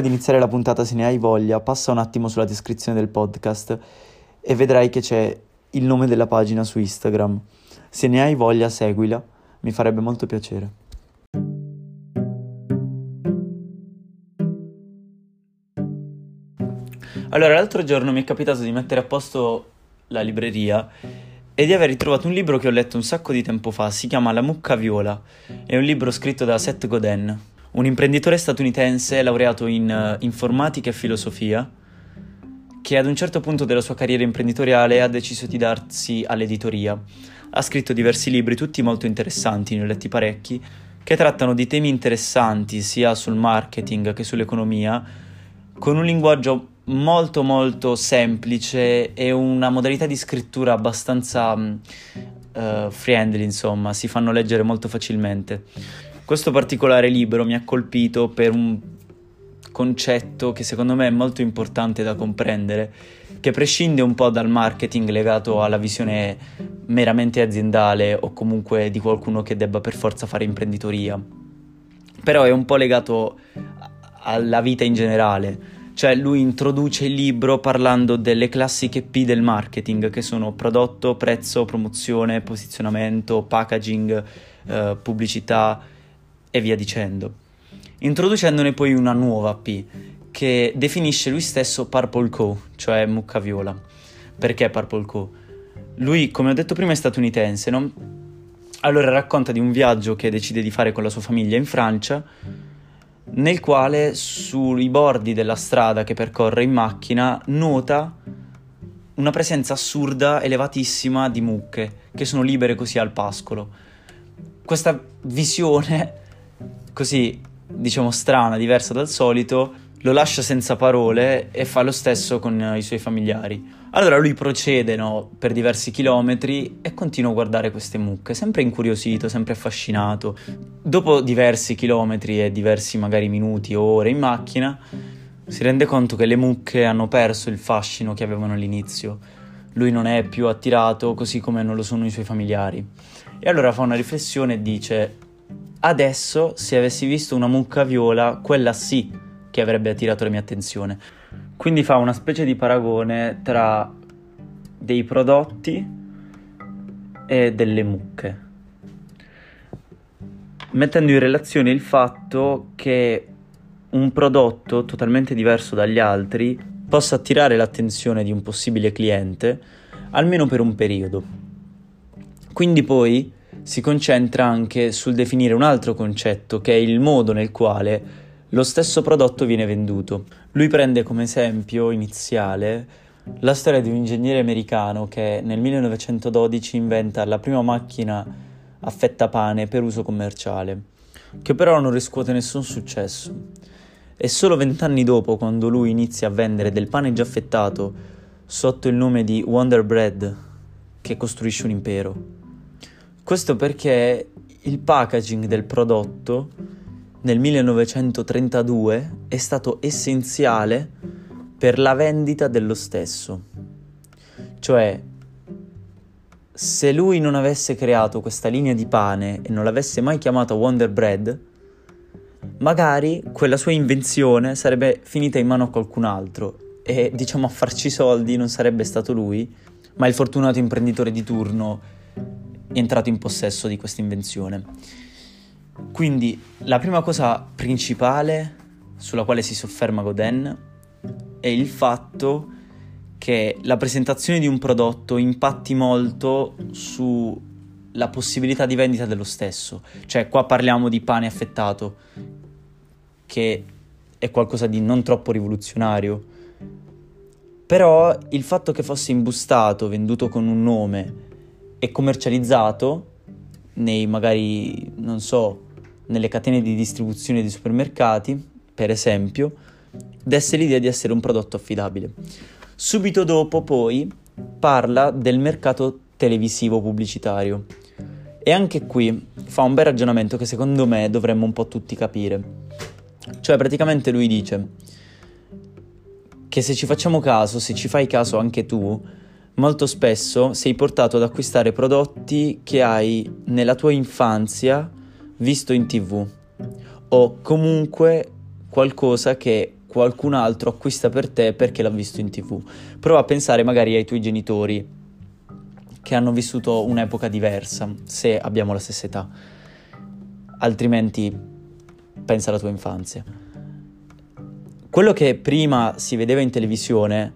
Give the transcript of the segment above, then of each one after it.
Prima di iniziare la puntata, se ne hai voglia, passa un attimo sulla descrizione del podcast e vedrai che c'è il nome della pagina su Instagram. Se ne hai voglia, seguila, mi farebbe molto piacere. Allora, l'altro giorno mi è capitato di mettere a posto la libreria e di aver ritrovato un libro che ho letto un sacco di tempo fa, si chiama La mucca viola, è un libro scritto da Seth Godin, un imprenditore statunitense laureato in uh, informatica e filosofia, che ad un certo punto della sua carriera imprenditoriale ha deciso di darsi all'editoria. Ha scritto diversi libri, tutti molto interessanti, ne ho letti parecchi, che trattano di temi interessanti sia sul marketing che sull'economia, con un linguaggio molto molto semplice e una modalità di scrittura abbastanza uh, friendly, insomma, si fanno leggere molto facilmente. Questo particolare libro mi ha colpito per un concetto che secondo me è molto importante da comprendere, che prescinde un po' dal marketing legato alla visione meramente aziendale o comunque di qualcuno che debba per forza fare imprenditoria. Però è un po' legato alla vita in generale cioè lui introduce il libro parlando delle classiche P del marketing che sono prodotto, prezzo, promozione, posizionamento, packaging, eh, pubblicità e via dicendo. Introducendone poi una nuova P che definisce lui stesso Purple Co, cioè mucca viola. Perché Purple Co? Lui, come ho detto prima, è statunitense, no? Allora racconta di un viaggio che decide di fare con la sua famiglia in Francia nel quale sui bordi della strada che percorre in macchina nota una presenza assurda, elevatissima di mucche che sono libere così al pascolo. Questa visione così, diciamo, strana, diversa dal solito, lo lascia senza parole e fa lo stesso con i suoi familiari. Allora lui procede no, per diversi chilometri e continua a guardare queste mucche, sempre incuriosito, sempre affascinato. Dopo diversi chilometri e diversi magari minuti o ore in macchina, si rende conto che le mucche hanno perso il fascino che avevano all'inizio. Lui non è più attirato così come non lo sono i suoi familiari. E allora fa una riflessione e dice: Adesso, se avessi visto una mucca viola, quella sì che avrebbe attirato la mia attenzione. Quindi fa una specie di paragone tra dei prodotti e delle mucche, mettendo in relazione il fatto che un prodotto totalmente diverso dagli altri possa attirare l'attenzione di un possibile cliente almeno per un periodo. Quindi poi si concentra anche sul definire un altro concetto che è il modo nel quale lo stesso prodotto viene venduto. Lui prende come esempio iniziale la storia di un ingegnere americano che nel 1912 inventa la prima macchina a fetta pane per uso commerciale, che però non riscuote nessun successo. E solo vent'anni dopo, quando lui inizia a vendere del pane già affettato sotto il nome di Wonder Bread, che costruisce un impero. Questo perché il packaging del prodotto nel 1932 è stato essenziale per la vendita dello stesso. Cioè, se lui non avesse creato questa linea di pane e non l'avesse mai chiamata Wonder Bread, magari quella sua invenzione sarebbe finita in mano a qualcun altro e diciamo a farci soldi non sarebbe stato lui, ma il fortunato imprenditore di turno entrato in possesso di questa invenzione. Quindi la prima cosa principale sulla quale si sofferma Godin è il fatto che la presentazione di un prodotto impatti molto sulla possibilità di vendita dello stesso. Cioè qua parliamo di pane affettato, che è qualcosa di non troppo rivoluzionario. Però il fatto che fosse imbustato, venduto con un nome e commercializzato nei magari, non so, nelle catene di distribuzione di supermercati, per esempio, desse l'idea di essere un prodotto affidabile. Subito dopo poi parla del mercato televisivo pubblicitario e anche qui fa un bel ragionamento che secondo me dovremmo un po' tutti capire. Cioè praticamente lui dice che se ci facciamo caso, se ci fai caso anche tu, molto spesso sei portato ad acquistare prodotti che hai nella tua infanzia visto in tv o comunque qualcosa che qualcun altro acquista per te perché l'ha visto in tv. Prova a pensare magari ai tuoi genitori che hanno vissuto un'epoca diversa, se abbiamo la stessa età. Altrimenti pensa alla tua infanzia. Quello che prima si vedeva in televisione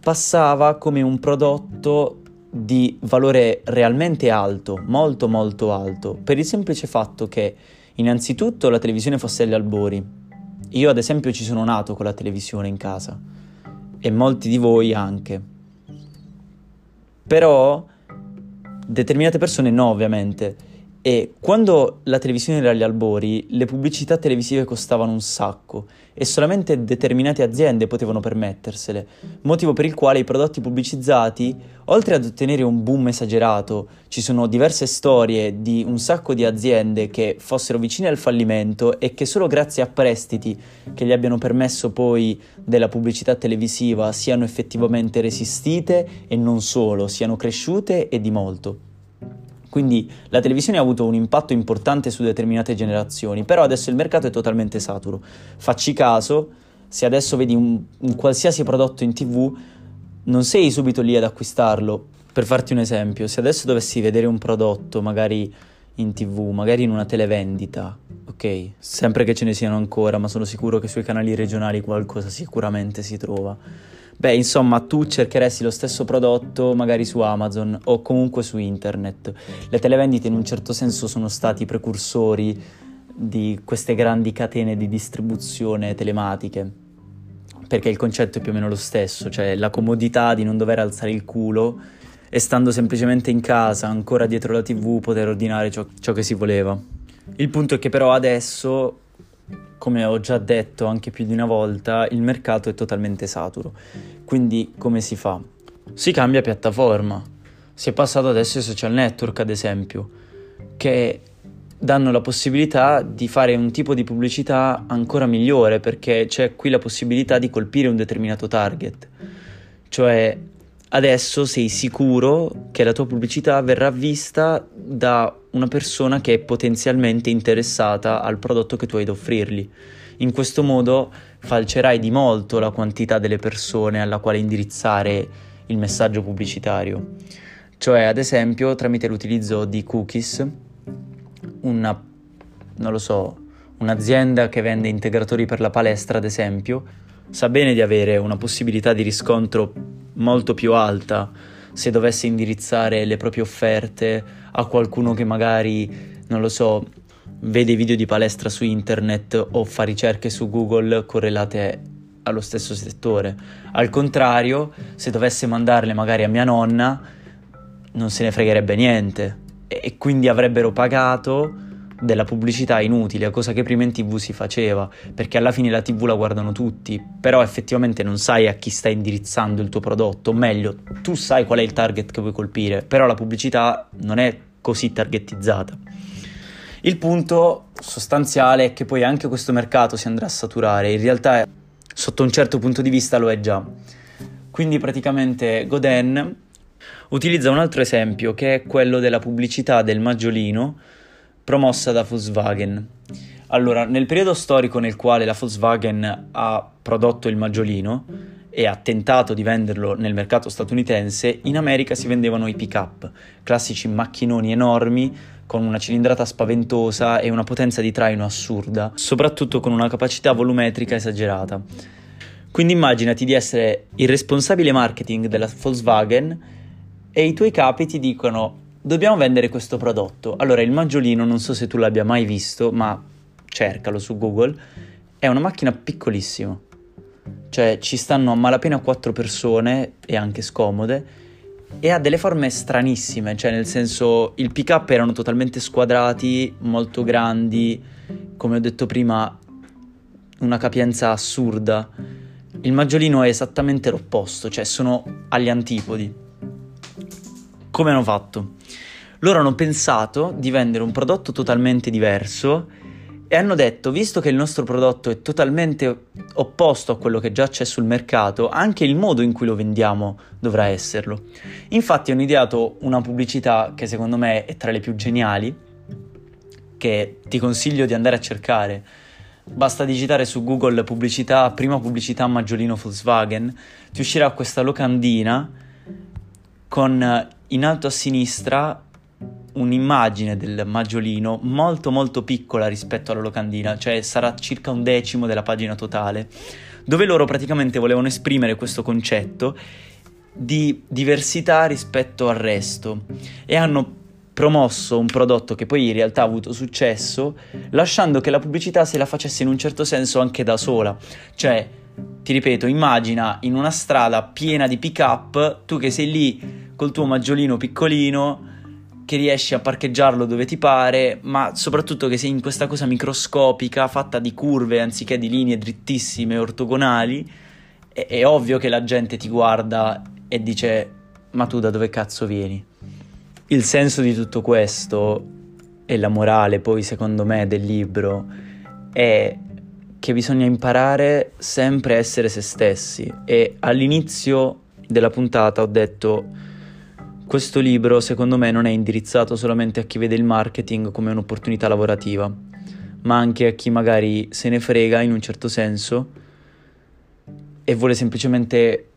passava come un prodotto di valore realmente alto, molto molto alto, per il semplice fatto che innanzitutto la televisione fosse agli albori, io ad esempio ci sono nato con la televisione in casa e molti di voi anche. Però determinate persone no, ovviamente. E quando la televisione era agli albori, le pubblicità televisive costavano un sacco e solamente determinate aziende potevano permettersele, motivo per il quale i prodotti pubblicizzati, oltre ad ottenere un boom esagerato, ci sono diverse storie di un sacco di aziende che fossero vicine al fallimento e che solo grazie a prestiti che gli abbiano permesso poi della pubblicità televisiva siano effettivamente resistite e non solo, siano cresciute e di molto. Quindi la televisione ha avuto un impatto importante su determinate generazioni, però adesso il mercato è totalmente saturo. Facci caso, se adesso vedi un, un qualsiasi prodotto in tv, non sei subito lì ad acquistarlo. Per farti un esempio, se adesso dovessi vedere un prodotto, magari in tv, magari in una televendita, ok? Sempre che ce ne siano ancora, ma sono sicuro che sui canali regionali qualcosa sicuramente si trova Beh, insomma, tu cercheresti lo stesso prodotto magari su Amazon o comunque su internet. Le televendite in un certo senso sono stati precursori di queste grandi catene di distribuzione telematiche, perché il concetto è più o meno lo stesso, cioè la comodità di non dover alzare il culo e stando semplicemente in casa, ancora dietro la tv, poter ordinare ciò, ciò che si voleva. Il punto è che però adesso come ho già detto anche più di una volta, il mercato è totalmente saturo. Quindi come si fa? Si cambia piattaforma. Si è passato adesso ai social network, ad esempio, che danno la possibilità di fare un tipo di pubblicità ancora migliore perché c'è qui la possibilità di colpire un determinato target. Cioè adesso sei sicuro che la tua pubblicità verrà vista da una persona che è potenzialmente interessata al prodotto che tu hai da offrirgli. In questo modo falcerai di molto la quantità delle persone alla quale indirizzare il messaggio pubblicitario. Cioè, ad esempio, tramite l'utilizzo di cookies, una, so, un'azienda che vende integratori per la palestra, ad esempio, sa bene di avere una possibilità di riscontro molto più alta se dovesse indirizzare le proprie offerte a qualcuno che magari, non lo so, vede video di palestra su internet o fa ricerche su Google correlate allo stesso settore. Al contrario, se dovesse mandarle magari a mia nonna, non se ne fregherebbe niente e quindi avrebbero pagato della pubblicità inutile, cosa che prima in tv si faceva, perché alla fine la tv la guardano tutti, però effettivamente non sai a chi stai indirizzando il tuo prodotto, o meglio, tu sai qual è il target che vuoi colpire, però la pubblicità non è così targetizzata. Il punto sostanziale è che poi anche questo mercato si andrà a saturare, in realtà sotto un certo punto di vista lo è già. Quindi praticamente Godin utilizza un altro esempio che è quello della pubblicità del maggiolino promossa da Volkswagen. Allora, nel periodo storico nel quale la Volkswagen ha prodotto il maggiolino e ha tentato di venderlo nel mercato statunitense, in America si vendevano i pick-up, classici macchinoni enormi con una cilindrata spaventosa e una potenza di traino assurda, soprattutto con una capacità volumetrica esagerata. Quindi immaginati di essere il responsabile marketing della Volkswagen e i tuoi capi ti dicono dobbiamo vendere questo prodotto. Allora, il maggiolino, non so se tu l'abbia mai visto, ma cercalo su Google, è una macchina piccolissima. Cioè, ci stanno a malapena quattro persone e anche scomode e ha delle forme stranissime, cioè nel senso il pick up erano totalmente squadrati, molto grandi, come ho detto prima, una capienza assurda. Il maggiolino è esattamente l'opposto, cioè sono agli antipodi. Come hanno fatto? Loro hanno pensato di vendere un prodotto totalmente diverso e hanno detto, visto che il nostro prodotto è totalmente opposto a quello che già c'è sul mercato, anche il modo in cui lo vendiamo dovrà esserlo. Infatti hanno ideato una pubblicità che secondo me è tra le più geniali, che ti consiglio di andare a cercare Basta digitare su Google pubblicità, prima pubblicità Maggiolino Volkswagen, ti uscirà questa locandina con in alto a sinistra un'immagine del Maggiolino molto molto piccola rispetto alla locandina, cioè sarà circa un decimo della pagina totale, dove loro praticamente volevano esprimere questo concetto di diversità rispetto al resto e hanno promosso un prodotto che poi in realtà ha avuto successo, lasciando che la pubblicità se la facesse in un certo senso anche da sola. Cioè, ti ripeto, immagina in una strada piena di pick-up, tu che sei lì col tuo maggiolino piccolino, che riesci a parcheggiarlo dove ti pare, ma soprattutto che sei in questa cosa microscopica, fatta di curve anziché di linee drittissime, ortogonali, è, è ovvio che la gente ti guarda e dice, ma tu da dove cazzo vieni? Il senso di tutto questo e la morale poi secondo me del libro è che bisogna imparare sempre a essere se stessi e all'inizio della puntata ho detto questo libro secondo me non è indirizzato solamente a chi vede il marketing come un'opportunità lavorativa, ma anche a chi magari se ne frega in un certo senso e vuole semplicemente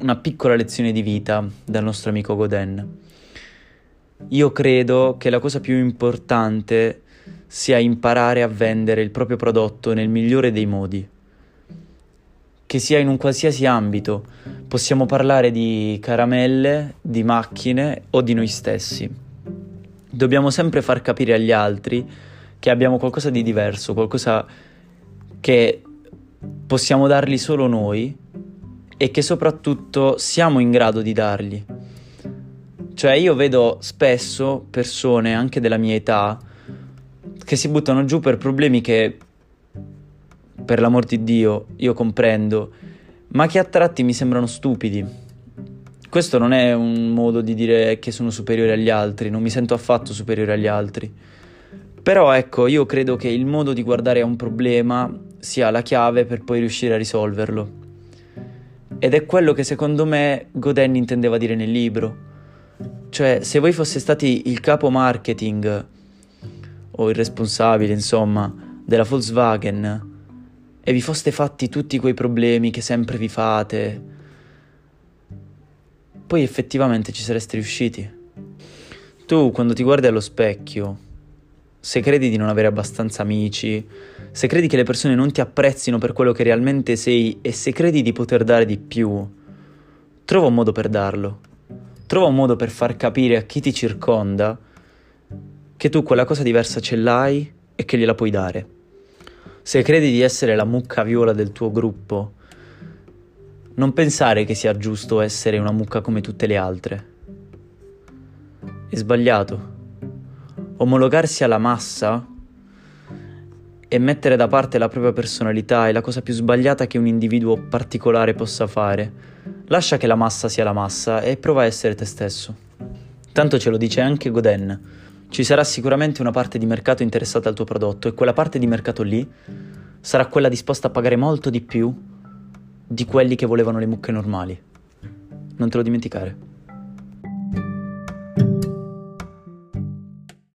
una piccola lezione di vita dal nostro amico Godin. Io credo che la cosa più importante sia imparare a vendere il proprio prodotto nel migliore dei modi. Che sia in un qualsiasi ambito, possiamo parlare di caramelle, di macchine o di noi stessi. Dobbiamo sempre far capire agli altri che abbiamo qualcosa di diverso, qualcosa che possiamo dargli solo noi e che soprattutto siamo in grado di dargli. Cioè io vedo spesso persone anche della mia età che si buttano giù per problemi che, per l'amor di Dio, io comprendo, ma che a tratti mi sembrano stupidi. Questo non è un modo di dire che sono superiore agli altri, non mi sento affatto superiore agli altri. Però ecco, io credo che il modo di guardare a un problema sia la chiave per poi riuscire a risolverlo. Ed è quello che secondo me Godin intendeva dire nel libro. Cioè, se voi foste stati il capo marketing o il responsabile, insomma, della Volkswagen e vi foste fatti tutti quei problemi che sempre vi fate, poi effettivamente ci sareste riusciti. Tu, quando ti guardi allo specchio, se credi di non avere abbastanza amici, se credi che le persone non ti apprezzino per quello che realmente sei e se credi di poter dare di più, trova un modo per darlo. Trova un modo per far capire a chi ti circonda che tu quella cosa diversa ce l'hai e che gliela puoi dare. Se credi di essere la mucca viola del tuo gruppo, non pensare che sia giusto essere una mucca come tutte le altre. È sbagliato. Omologarsi alla massa e mettere da parte la propria personalità è la cosa più sbagliata che un individuo particolare possa fare Lascia che la massa sia la massa e prova a essere te stesso. Tanto ce lo dice anche Godin. Ci sarà sicuramente una parte di mercato interessata al tuo prodotto e quella parte di mercato lì sarà quella disposta a pagare molto di più di quelli che volevano le mucche normali. Non te lo dimenticare.